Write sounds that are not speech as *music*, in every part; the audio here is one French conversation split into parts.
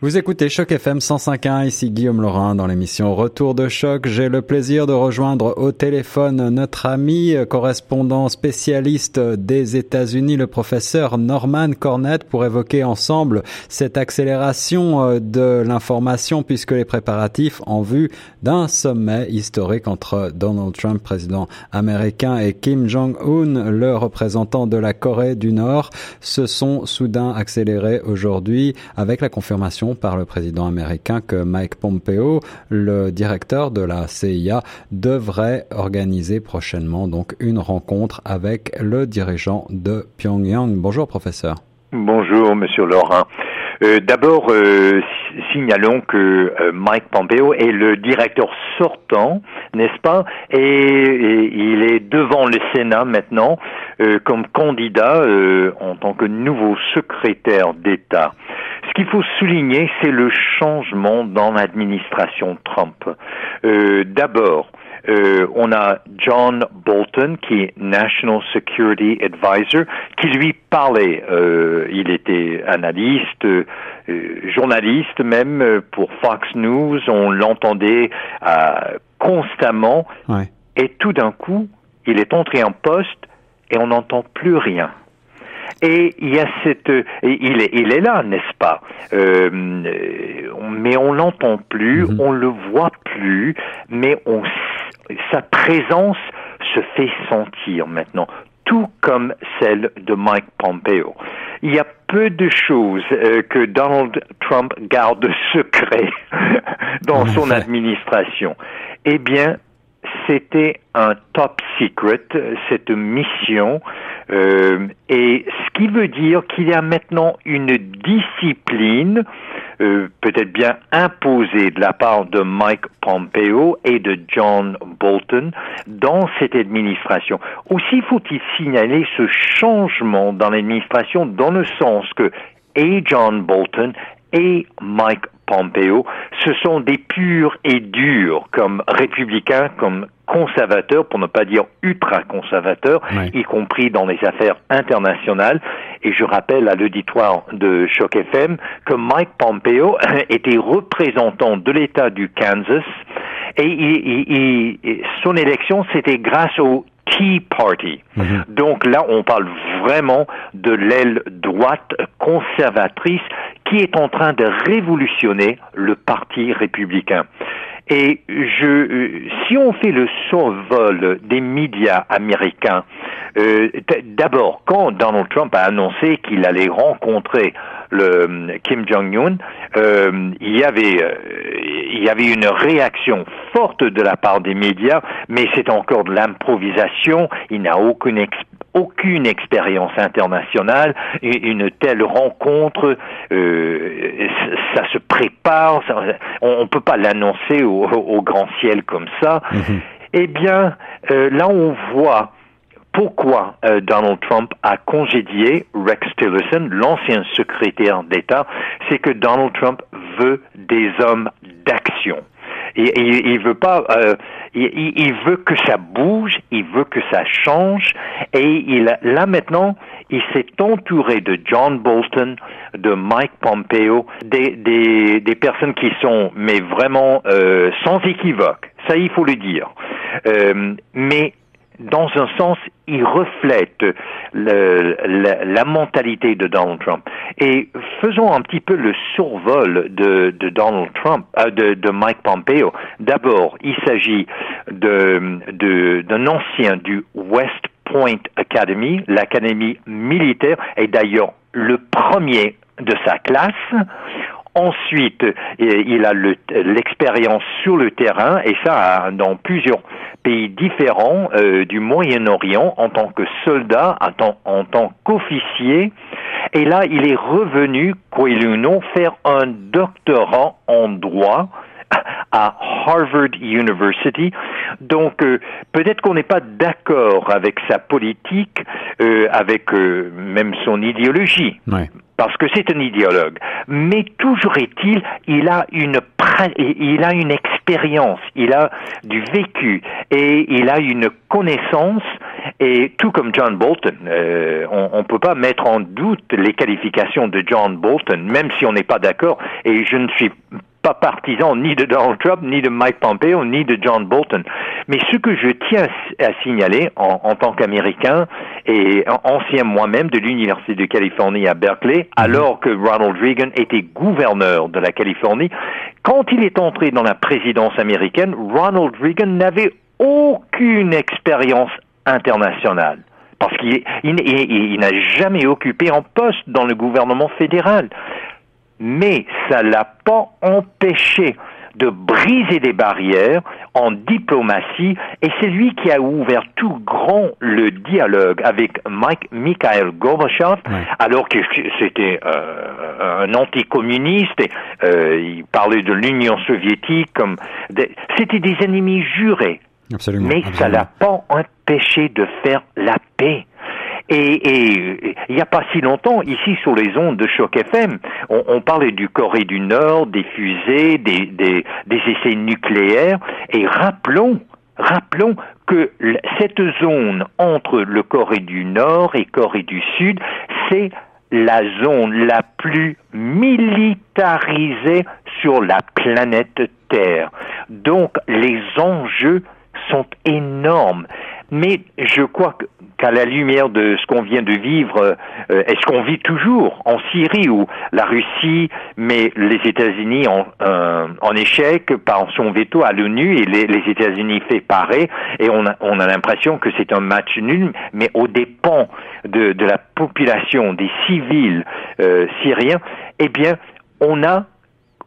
Vous écoutez Choc FM 105.1, ici Guillaume Laurin dans l'émission Retour de Choc. J'ai le plaisir de rejoindre au téléphone notre ami correspondant spécialiste des États-Unis, le professeur Norman Cornett, pour évoquer ensemble cette accélération euh, de l'information puisque les préparatifs en vue d'un sommet historique entre Donald Trump, président américain, et Kim Jong-un, le représentant de la Corée du Nord, se sont soudain accélérés aujourd'hui avec la confirmation par le président américain que Mike Pompeo, le directeur de la CIA, devrait organiser prochainement donc une rencontre avec le dirigeant de Pyongyang. Bonjour professeur. Bonjour monsieur Laurent. Euh, D'abord, euh, signalons que euh, Mike Pompeo est le directeur sortant, n'est-ce pas? Et, il est devant le Sénat maintenant comme candidat en tant que nouveau secrétaire d'État. Ce qu'il faut souligner, c'est le changement dans l'administration Trump. Euh, D'abord, euh, on a John Bolton, qui est National Security Advisor, qui lui parlait. Euh, il était analyste, euh, journaliste même pour Fox News. On l'entendait euh, constamment. Ouais. Et tout d'un coup, il est entré en poste et on n'entend plus rien. Et il y a cette, il est, il est là, n'est-ce pas euh, Mais on l'entend plus, mhm. on le voit plus, mais on, sa présence se fait sentir maintenant, tout comme celle de Mike Pompeo. Il y a peu de choses euh, que Donald Trump garde secret *laughs* dans son administration. Eh bien, c'était un top secret, cette mission, euh, et ce qui veut dire qu'il y a maintenant une discipline, euh, peut-être bien imposée de la part de Mike Pompeo et de John Bolton dans cette administration. Aussi faut-il signaler ce changement dans l'administration dans le sens que et John Bolton et Mike Pompeo, ce sont des purs et durs comme républicains, comme conservateurs, pour ne pas dire ultra-conservateurs, y compris dans les affaires internationales. Et je rappelle à l'auditoire de Choc FM que Mike Pompeo *coughs* était représentant de l'État du Kansas et son élection, c'était grâce au Tea Party. Mhm. Donc là, on parle vraiment de l'aile droite conservatrice qui est en train de révolutionner le Parti républicain. Et je, euh, si on fait le survol des médias américains, euh, d'abord, quand Donald Trump a annoncé qu'il allait rencontrer le euh, Kim Jong-un, il y avait il y avait une réaction forte de la part des médias, mais c'est encore de l'improvisation. Il n'a aucune aucune expérience internationale. Une telle rencontre, euh, ça se prépare. on ne peut pas l'annoncer au, grand ciel comme ça. Mhm. Eh bien, euh, là, on voit pourquoi euh, Donald Trump a congédié Rex Tillerson, l'ancien secrétaire d'État, c'est que Donald Trump veut des hommes d'action. Il veut pas, euh, il, veut que ça bouge, il veut que ça change, et il là maintenant, il s'est entouré de John Bolton, de Mike Pompeo, des, des, des personnes qui sont, mais vraiment euh, sans équivoque. Ça, il faut le dire. Euh, mais dans un sens, il reflète le, la, mentalité de Donald Trump. Faisons un petit peu le survol de, Donald Trump, euh, de, Mike Pompeo. D'abord, il s'agit d'un ancien du West Point Academy, l'académie militaire, et d'ailleurs le premier de sa classe. Ensuite, il a l'expérience sur le terrain, et ça dans plusieurs pays différents euh, du Moyen-Orient en tant que soldat, en tant qu'officier. Et là, il est revenu, quoi il ou non, faire un doctorat en droit à Harvard University. Donc euh, peut-être qu'on n'est pas d'accord avec sa politique, euh, avec euh, même son idéologie. Parce que c'est un idéologue. Mais toujours est-il, il a une il a une expérience, il a du vécu et il a une connaissance Et tout comme John Bolton, euh, on ne peut pas mettre en doute les qualifications de John Bolton, même si on n'est pas d'accord. Et je ne suis pas partisan ni de Donald Trump, ni de Mike Pompeo, ni de John Bolton. Mais ce que je tiens à signaler en, en tant qu'Américain et ancien moi-même de l'Université de Californie à Berkeley, mhm. alors que Ronald Reagan était gouverneur de la Californie, quand il est entré dans la présidence américaine, Ronald Reagan n'avait aucune expérience internationale. Parce qu'il il, n'a jamais occupé un poste dans le gouvernement fédéral. Mais ça l'a pas empêché de briser des barrières en diplomatie. Et c'est lui qui a ouvert tout grand le dialogue avec Mike, Mikhail Gorbachev alors que c'était euh, un anticommuniste et euh, il parlait de l'Union soviétique comme c'était des ennemis jurés Absolument, mais ça l'a pas empêché de faire la paix. Et, il n'y a pas si longtemps, ici sur les ondes de Choc FM, on, parlait du Corée du Nord, des fusées, des, des, des essais nucléaires, et rappelons, rappelons que cette zone entre le Corée du Nord et Corée du Sud, c'est la zone la plus militarisée sur la planète Terre. Donc les enjeux sont énormes. Mais je crois qu'à la lumière de ce qu'on vient de vivre, euh, est-ce qu'on vit toujours en Syrie où la Russie met les États-Unis en, euh, en échec par son veto à l'ONU et les, les États-Unis fait pareil et on a, on a l'impression que c'est un match nul, mais au dépens de, de la population, des civils euh, syriens, eh bien, on a,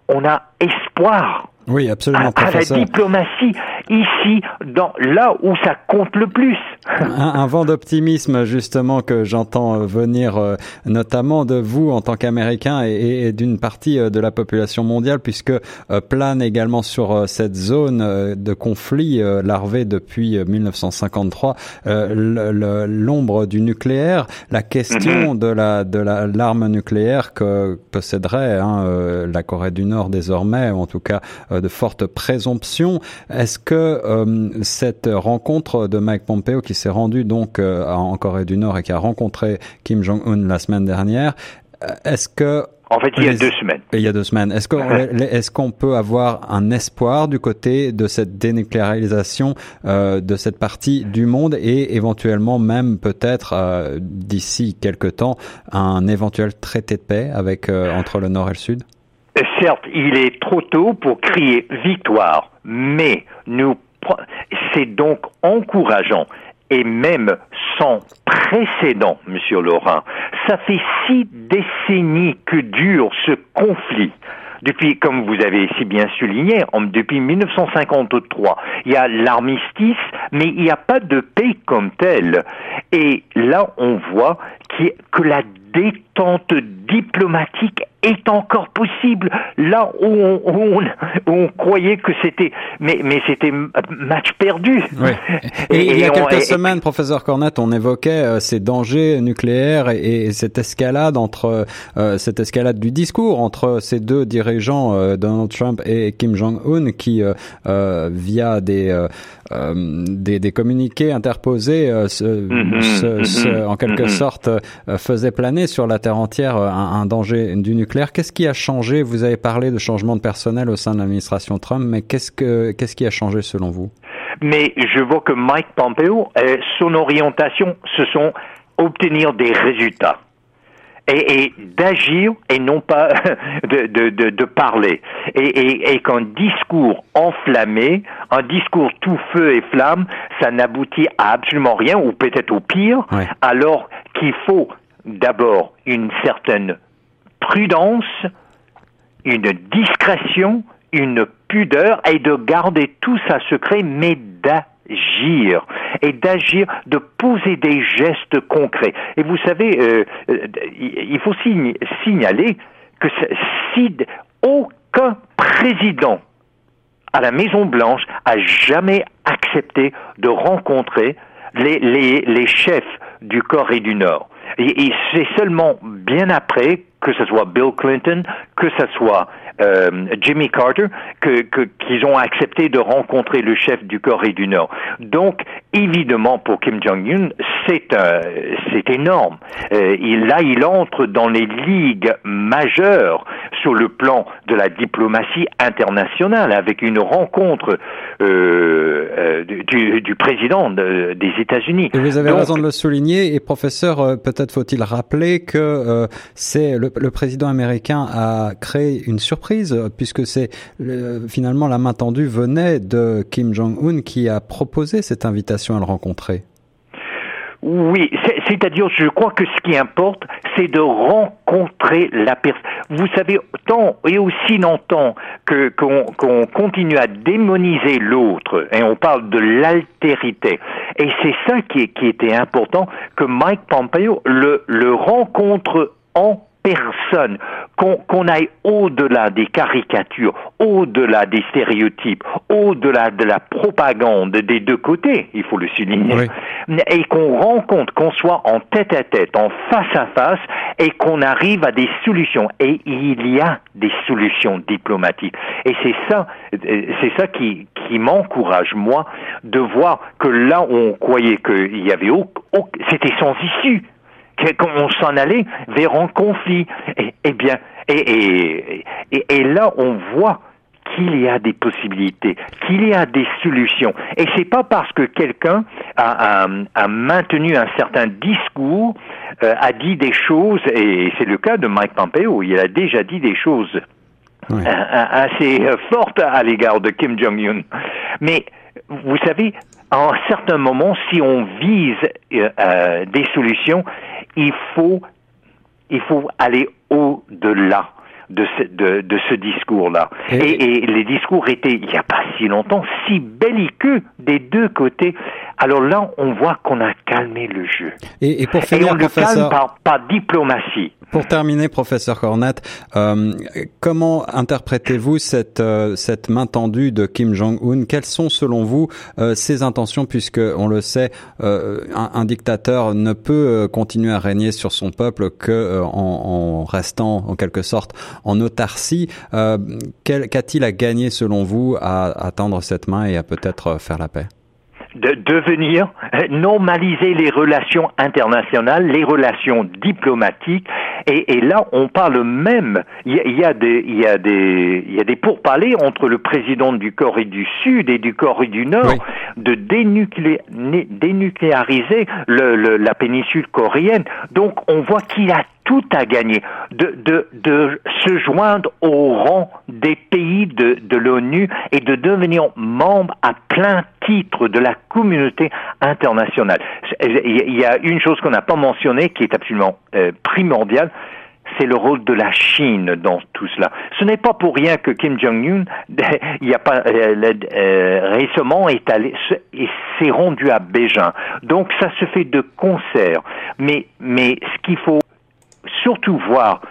on a espoir oui, absolument. À, la diplomatie, ici, dans, là où ça compte le plus. Un, vent d'optimisme, justement, que j'entends euh, venir euh, notamment de vous en tant qu'Américain et, d'une partie euh, de la population mondiale, puisque plane également sur cette zone de conflit larvé depuis 1953 l'ombre du nucléaire, la question mm-hmm. de la de la l'arme nucléaire que posséderait hein, la Corée du Nord désormais, ou en tout cas de fortes présomptions. Est-ce que euh, cette rencontre de Mike Pompeo, qui s'est rendu donc euh, en Corée du Nord et qui a rencontré Kim Jong-un la semaine dernière, euh, est-ce que en fait, il y a deux semaines. Il y a deux semaines. Est-ce qu'on *laughs* est qu'on peut avoir un espoir du côté de cette dénucléarisation euh, de cette partie du monde et éventuellement même peut-être euh, d'ici quelques temps un éventuel traité de paix avec entre le Nord et le Sud? Certes, il est trop tôt pour crier victoire, mais nous, c'est donc encourageant et même sans précédent, Monsieur Laurent. Ça fait six décennies que dure ce conflit. Depuis, comme vous avez si bien souligné, depuis 1953, il y a l'armistice, mais il n'y a pas de paix comme telle. Et là, on voit que la détente diplomatique est encore possible là où on, on, croyait que c'était mais mais c'était match perdu. Et, il y a quelques semaines, professeur Cornette, on évoquait euh, ces dangers nucléaires et, cette escalade entre euh, cette escalade du discours entre ces deux dirigeants euh, Donald Trump et Kim Jong Un qui via des des, des, communiqués interposés mm-hmm. en quelque mm-hmm. sorte faisaient planer sur la terre entière un, un danger du nucléaire Qu'est-ce qui a changé? Vous avez parlé de changement de personnel au sein de l'administration Trump, mais qu'est-ce que qu'est-ce qui a changé selon vous? Mais je vois que Mike Pompeo, euh, son orientation, ce sont obtenir des résultats. Et, d'agir et non pas *laughs* de, de, de, parler. Et, et, et qu'un discours enflammé, un discours tout feu et flamme, ça n'aboutit à absolument rien, ou peut-être au pire, alors qu'il faut d'abord une certaine prudence, une discrétion, une pudeur et de garder tout ça secret, mais d'agir et d'agir, de poser des gestes concrets. Et vous savez, euh, euh, il faut signaler que si aucun président à la Maison Blanche a jamais accepté de rencontrer les, chefs du Corée du Nord. Et, c'est seulement bien après que ce soit Bill Clinton, que ce soit euh, Jimmy Carter, que, qu'ils ont accepté de rencontrer le chef du Corée du Nord. Donc, évidemment, pour Kim Jong-un, c'est c'est énorme. Euh, il, là, il entre dans les ligues majeures sur le plan de la diplomatie internationale, avec une rencontre euh, du, du, président des États-Unis. Et vous avez raison de le souligner. Et professeur, peut-être faut-il rappeler que c'est le, le, président américain a créé une surprise puisque c'est finalement la main tendue venait de Kim Jong-un qui a proposé cette invitation à le rencontrer. Oui, c'est-à-dire, je crois que ce qui importe, c'est de rencontrer la personne. Vous savez, tant et aussi longtemps que qu'on continue à démoniser l'autre, et on parle de l'altérité, et c'est ça qui, qui était important, que Mike Pompeo le, le rencontre en personne, qu'on aille au-delà des caricatures, au-delà des stéréotypes, au-delà de la propagande des deux côtés, il faut le souligner, et qu'on rencontre, qu'on soit en tête à tête, en face à face, et qu'on arrive à des solutions. Et il y a des solutions diplomatiques. Et c'est ça, c'est ça qui, qui m'encourage, moi, de voir que là où on croyait qu'il y avait, c'était sans issue qu'on s'en allait vers un conflit. Et, eh bien, et, et, et, là, on voit qu'il y a des possibilités, qu'il y a des solutions. Et c'est pas parce que quelqu'un a, a, maintenu un certain discours, euh, a dit des choses, et c'est le cas de Mike Pompeo, il a déjà dit des choses assez fortes à l'égard de Kim Jong-un. Mais vous savez, à un certain moment, si on vise euh, euh, des solutions, il faut, il faut aller au-delà de ce, de, de ce discours-là. Et, et, les discours étaient, il n'y a pas si longtemps, si belliqueux des deux côtés. Alors là, on voit qu'on a calmé le jeu. Et, et pour finir, et on le calme par, par diplomatie. Pour terminer, professeur Cornat, euh, comment interprétez-vous cette euh, cette main tendue de Kim Jong-un? Quelles sont, selon vous, euh, ses intentions Puisque on le sait, euh, un, un, dictateur ne peut continuer à régner sur son peuple que en, en, restant, en quelque sorte, en autarcie. Qu'a-t-il à gagner, selon vous, à, à tendre cette main et à peut-être faire la paix? De devenir normaliser les relations internationales, les relations diplomatiques, et, et là on parle même, il y, a, des, il y a des, il y a des pourparlers entre le président du Corée du Sud et du Corée du Nord de dénuclé, dénucléariser le, le, la péninsule coréenne. Donc on voit qu'il a tout à gagner de, de, de se joindre au rang des pays de, de l'ONU et de devenir membre à plein titre de la communauté internationale. Il y a une chose qu'on n'a pas mentionnée qui est absolument euh, primordiale, c'est le rôle de la Chine dans tout cela. Ce n'est pas pour rien que Kim Jong-un, *laughs* il y a pas euh, euh, récemment est allé s'est rendu à Beijing. Donc ça se fait de concert. Mais mais ce qu'il faut surtout voir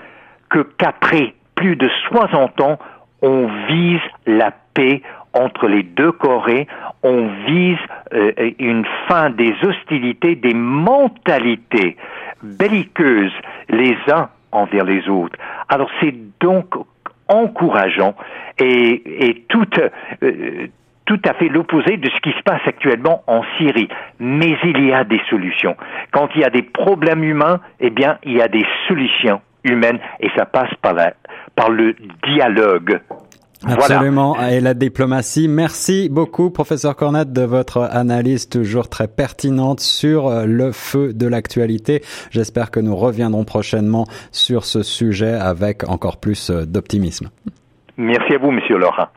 que qu'après plus de 60 ans, on vise la paix entre les deux Corées, on vise euh, une fin des hostilités, des mentalités belliqueuses les uns envers les autres. Alors c'est donc encourageant et, et tout, euh, tout à fait l'opposé de ce qui se passe actuellement en Syrie. Mais il y a des solutions. Quand il y a des problèmes humains, eh bien, il y a des solutions humaines et ça passe par, la, par le dialogue. Absolument, et la diplomatie. Merci beaucoup, professeur Cornette, de votre analyse toujours très pertinente sur euh, le feu de l'actualité. J'espère que nous reviendrons prochainement sur ce sujet avec encore plus euh, d'optimisme. Merci à vous, monsieur Laurent.